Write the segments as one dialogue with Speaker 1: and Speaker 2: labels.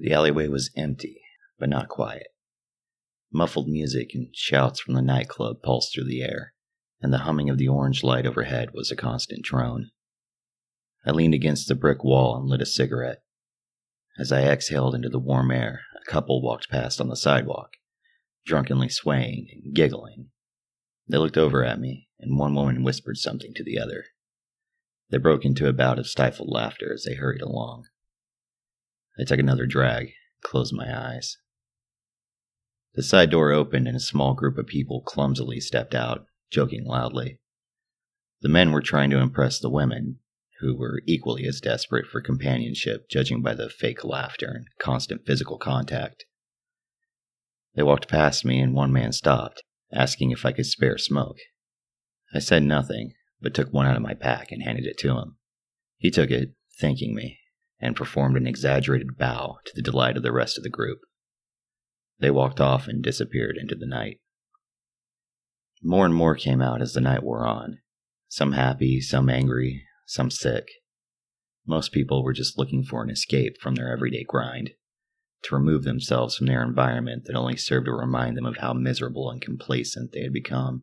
Speaker 1: The alleyway was empty, but not quiet. Muffled music and shouts from the nightclub pulsed through the air, and the humming of the orange light overhead was a constant drone. I leaned against the brick wall and lit a cigarette. As I exhaled into the warm air, a couple walked past on the sidewalk, drunkenly swaying and giggling. They looked over at me, and one woman whispered something to the other. They broke into a bout of stifled laughter as they hurried along. I took another drag, closed my eyes. The side door opened and a small group of people clumsily stepped out, joking loudly. The men were trying to impress the women, who were equally as desperate for companionship, judging by the fake laughter and constant physical contact. They walked past me, and one man stopped, asking if I could spare smoke. I said nothing, but took one out of my pack and handed it to him. He took it, thanking me, and performed an exaggerated bow to the delight of the rest of the group. They walked off and disappeared into the night. More and more came out as the night wore on, some happy, some angry, some sick. Most people were just looking for an escape from their everyday grind, to remove themselves from their environment that only served to remind them of how miserable and complacent they had become.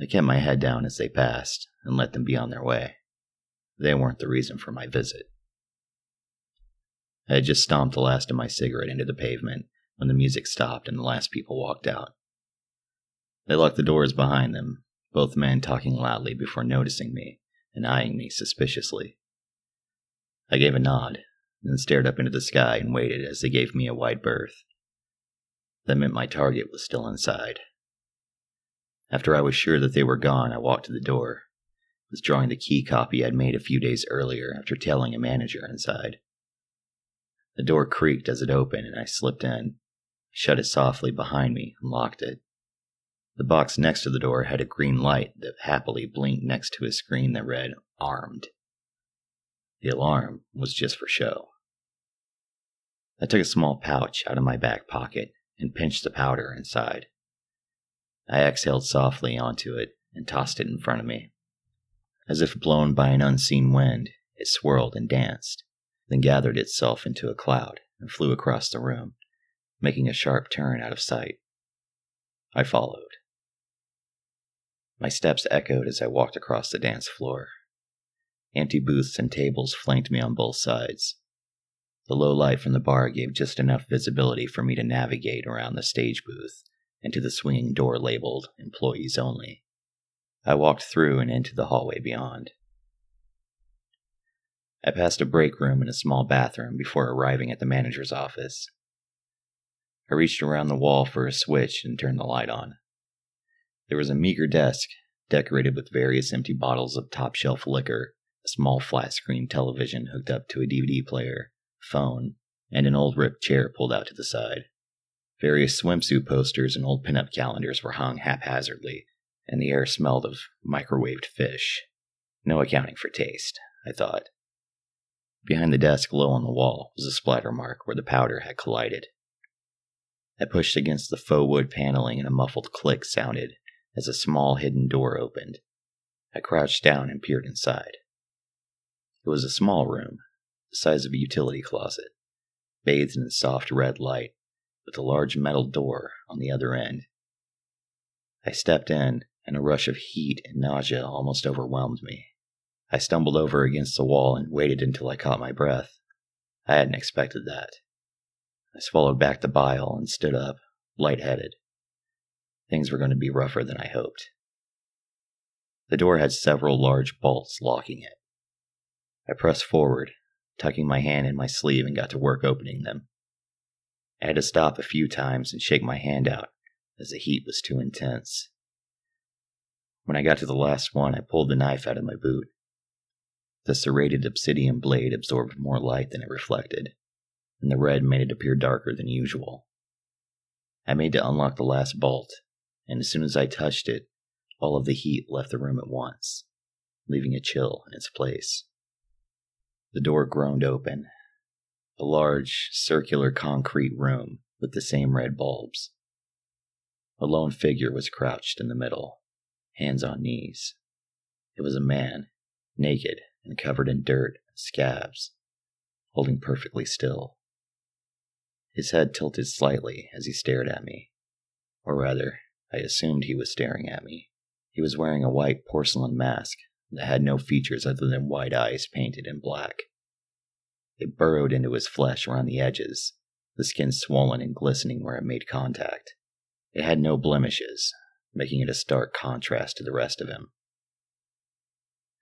Speaker 1: I kept my head down as they passed and let them be on their way. They weren't the reason for my visit. I had just stomped the last of my cigarette into the pavement when the music stopped and the last people walked out. They locked the doors behind them, both men talking loudly before noticing me and eyeing me suspiciously. I gave a nod, then stared up into the sky and waited as they gave me a wide berth. That meant my target was still inside. After I was sure that they were gone, I walked to the door, withdrawing the key copy I'd made a few days earlier after telling a manager inside. The door creaked as it opened, and I slipped in, shut it softly behind me, and locked it. The box next to the door had a green light that happily blinked next to a screen that read Armed. The alarm was just for show. I took a small pouch out of my back pocket and pinched the powder inside. I exhaled softly onto it and tossed it in front of me. As if blown by an unseen wind, it swirled and danced, then gathered itself into a cloud and flew across the room, making a sharp turn out of sight. I followed. My steps echoed as I walked across the dance floor. Empty booths and tables flanked me on both sides. The low light from the bar gave just enough visibility for me to navigate around the stage booth and to the swinging door labeled Employees Only. I walked through and into the hallway beyond. I passed a break room and a small bathroom before arriving at the manager's office. I reached around the wall for a switch and turned the light on. There was a meager desk, decorated with various empty bottles of top shelf liquor, a small flat screen television hooked up to a DVD player, phone, and an old ripped chair pulled out to the side. Various swimsuit posters and old pinup calendars were hung haphazardly, and the air smelled of microwaved fish. No accounting for taste, I thought. Behind the desk, low on the wall, was a splatter mark where the powder had collided. I pushed against the faux wood paneling and a muffled click sounded as a small hidden door opened. I crouched down and peered inside. It was a small room, the size of a utility closet, bathed in soft red light with a large metal door on the other end. I stepped in, and a rush of heat and nausea almost overwhelmed me. I stumbled over against the wall and waited until I caught my breath. I hadn't expected that. I swallowed back the bile and stood up, light-headed. Things were going to be rougher than I hoped. The door had several large bolts locking it. I pressed forward, tucking my hand in my sleeve, and got to work opening them. I had to stop a few times and shake my hand out, as the heat was too intense. When I got to the last one, I pulled the knife out of my boot. The serrated obsidian blade absorbed more light than it reflected, and the red made it appear darker than usual. I made to unlock the last bolt, and as soon as I touched it, all of the heat left the room at once, leaving a chill in its place. The door groaned open, a large, circular concrete room with the same red bulbs. A lone figure was crouched in the middle, hands on knees. It was a man, naked and covered in dirt scabs, holding perfectly still. His head tilted slightly as he stared at me. Or rather, I assumed he was staring at me. He was wearing a white porcelain mask that had no features other than white eyes painted in black. It burrowed into his flesh around the edges, the skin swollen and glistening where it made contact. It had no blemishes, making it a stark contrast to the rest of him.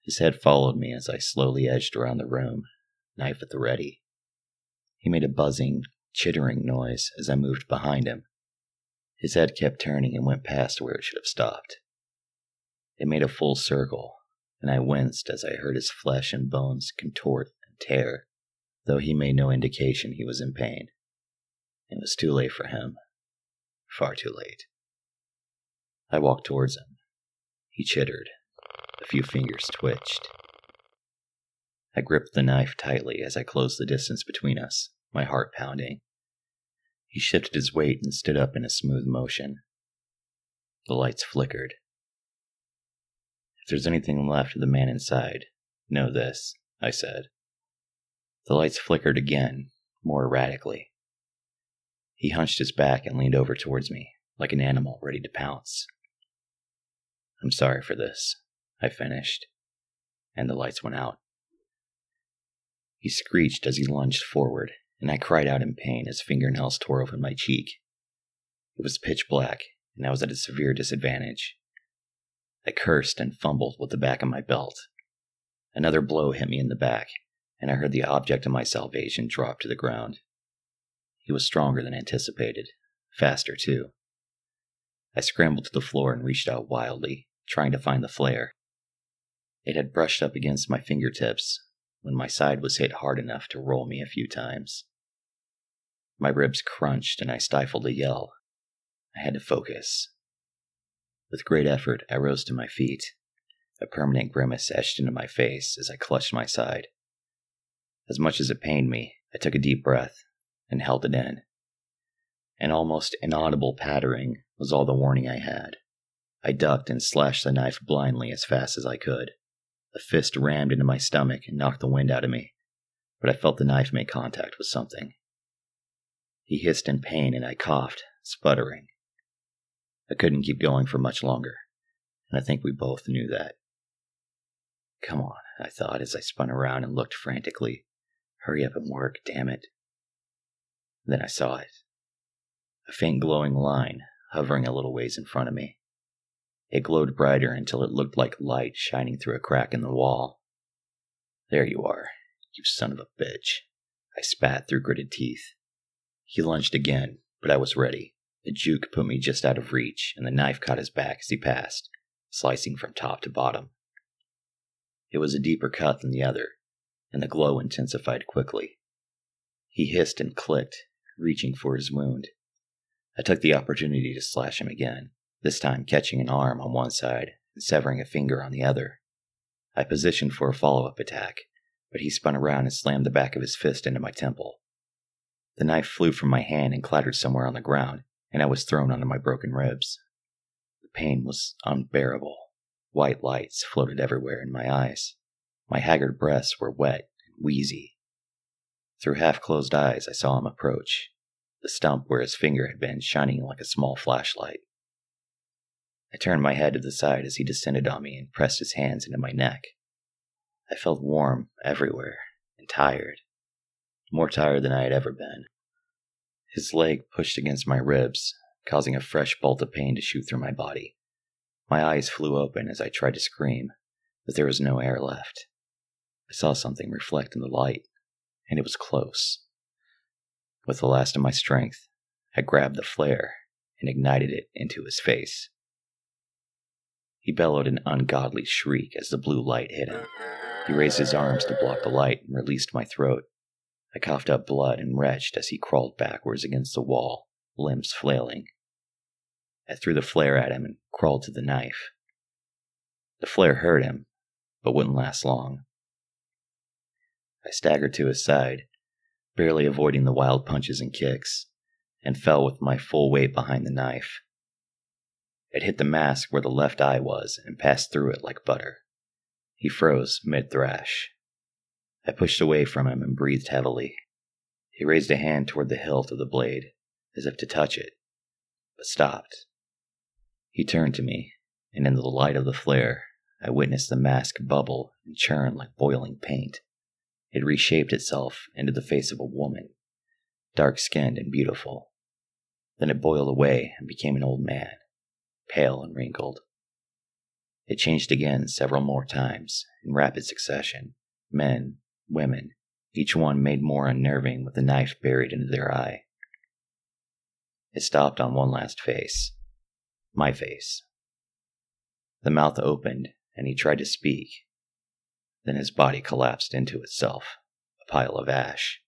Speaker 1: His head followed me as I slowly edged around the room, knife at the ready. He made a buzzing, chittering noise as I moved behind him. His head kept turning and went past where it should have stopped. It made a full circle, and I winced as I heard his flesh and bones contort and tear, though he made no indication he was in pain. It was too late for him. Far too late. I walked towards him. He chittered. A few fingers twitched. I gripped the knife tightly as I closed the distance between us, my heart pounding. He shifted his weight and stood up in a smooth motion. The lights flickered. If there's anything left of the man inside, know this, I said. The lights flickered again, more erratically. He hunched his back and leaned over towards me, like an animal ready to pounce. I'm sorry for this, I finished, and the lights went out. He screeched as he lunged forward, and I cried out in pain as fingernails tore open my cheek. It was pitch black, and I was at a severe disadvantage. I cursed and fumbled with the back of my belt. Another blow hit me in the back, and I heard the object of my salvation drop to the ground. He was stronger than anticipated, faster too. I scrambled to the floor and reached out wildly, trying to find the flare. It had brushed up against my fingertips when my side was hit hard enough to roll me a few times. My ribs crunched and I stifled a yell. I had to focus. With great effort, I rose to my feet. A permanent grimace etched into my face as I clutched my side. As much as it pained me, I took a deep breath and held it in. An almost inaudible pattering was all the warning I had. I ducked and slashed the knife blindly as fast as I could. A fist rammed into my stomach and knocked the wind out of me, but I felt the knife make contact with something. He hissed in pain and I coughed, sputtering. I couldn't keep going for much longer, and I think we both knew that. Come on, I thought as I spun around and looked frantically. Hurry up and work, damn it. Then I saw it. A faint glowing line hovering a little ways in front of me. It glowed brighter until it looked like light shining through a crack in the wall. There you are, you son of a bitch. I spat through gritted teeth. He lunged again, but I was ready. The juke put me just out of reach, and the knife caught his back as he passed, slicing from top to bottom. It was a deeper cut than the other, and the glow intensified quickly. He hissed and clicked, reaching for his wound. I took the opportunity to slash him again, this time catching an arm on one side and severing a finger on the other. I positioned for a follow up attack, but he spun around and slammed the back of his fist into my temple. The knife flew from my hand and clattered somewhere on the ground, and I was thrown onto my broken ribs. The pain was unbearable. White lights floated everywhere in my eyes. My haggard breasts were wet and wheezy. Through half closed eyes, I saw him approach, the stump where his finger had been shining like a small flashlight. I turned my head to the side as he descended on me and pressed his hands into my neck. I felt warm everywhere and tired, more tired than I had ever been. His leg pushed against my ribs, causing a fresh bolt of pain to shoot through my body. My eyes flew open as I tried to scream, but there was no air left. I saw something reflect in the light, and it was close. With the last of my strength, I grabbed the flare and ignited it into his face. He bellowed an ungodly shriek as the blue light hit him. He raised his arms to block the light and released my throat. I coughed up blood and retched as he crawled backwards against the wall, limbs flailing. I threw the flare at him and crawled to the knife. The flare hurt him, but wouldn't last long. I staggered to his side barely avoiding the wild punches and kicks, and fell with my full weight behind the knife. It hit the mask where the left eye was and passed through it like butter. He froze mid thrash. I pushed away from him and breathed heavily. He raised a hand toward the hilt of the blade, as if to touch it, but stopped. He turned to me, and in the light of the flare, I witnessed the mask bubble and churn like boiling paint. It reshaped itself into the face of a woman, dark skinned and beautiful. Then it boiled away and became an old man, pale and wrinkled. It changed again several more times, in rapid succession. Men, women, each one made more unnerving with the knife buried into their eye. It stopped on one last face. My face. The mouth opened, and he tried to speak. Then his body collapsed into itself, a pile of ash.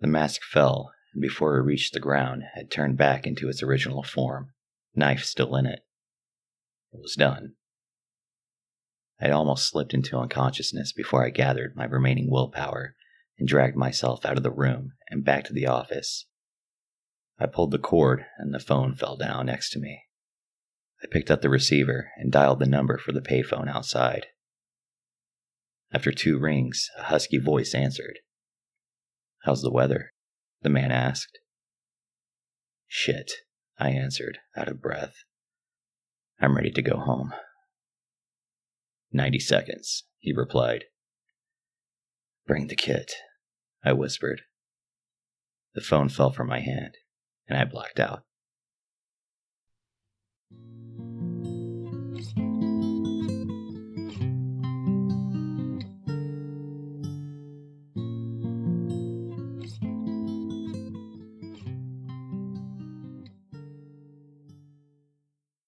Speaker 1: The mask fell, and before it reached the ground, had turned back into its original form, knife still in it. It was done. I had almost slipped into unconsciousness before I gathered my remaining willpower and dragged myself out of the room and back to the office. I pulled the cord and the phone fell down next to me. I picked up the receiver and dialed the number for the payphone outside. After two rings, a husky voice answered. How's the weather? the man asked. Shit, I answered, out of breath. I'm ready to go home. Ninety seconds, he replied. Bring the kit, I whispered. The phone fell from my hand, and I blacked out.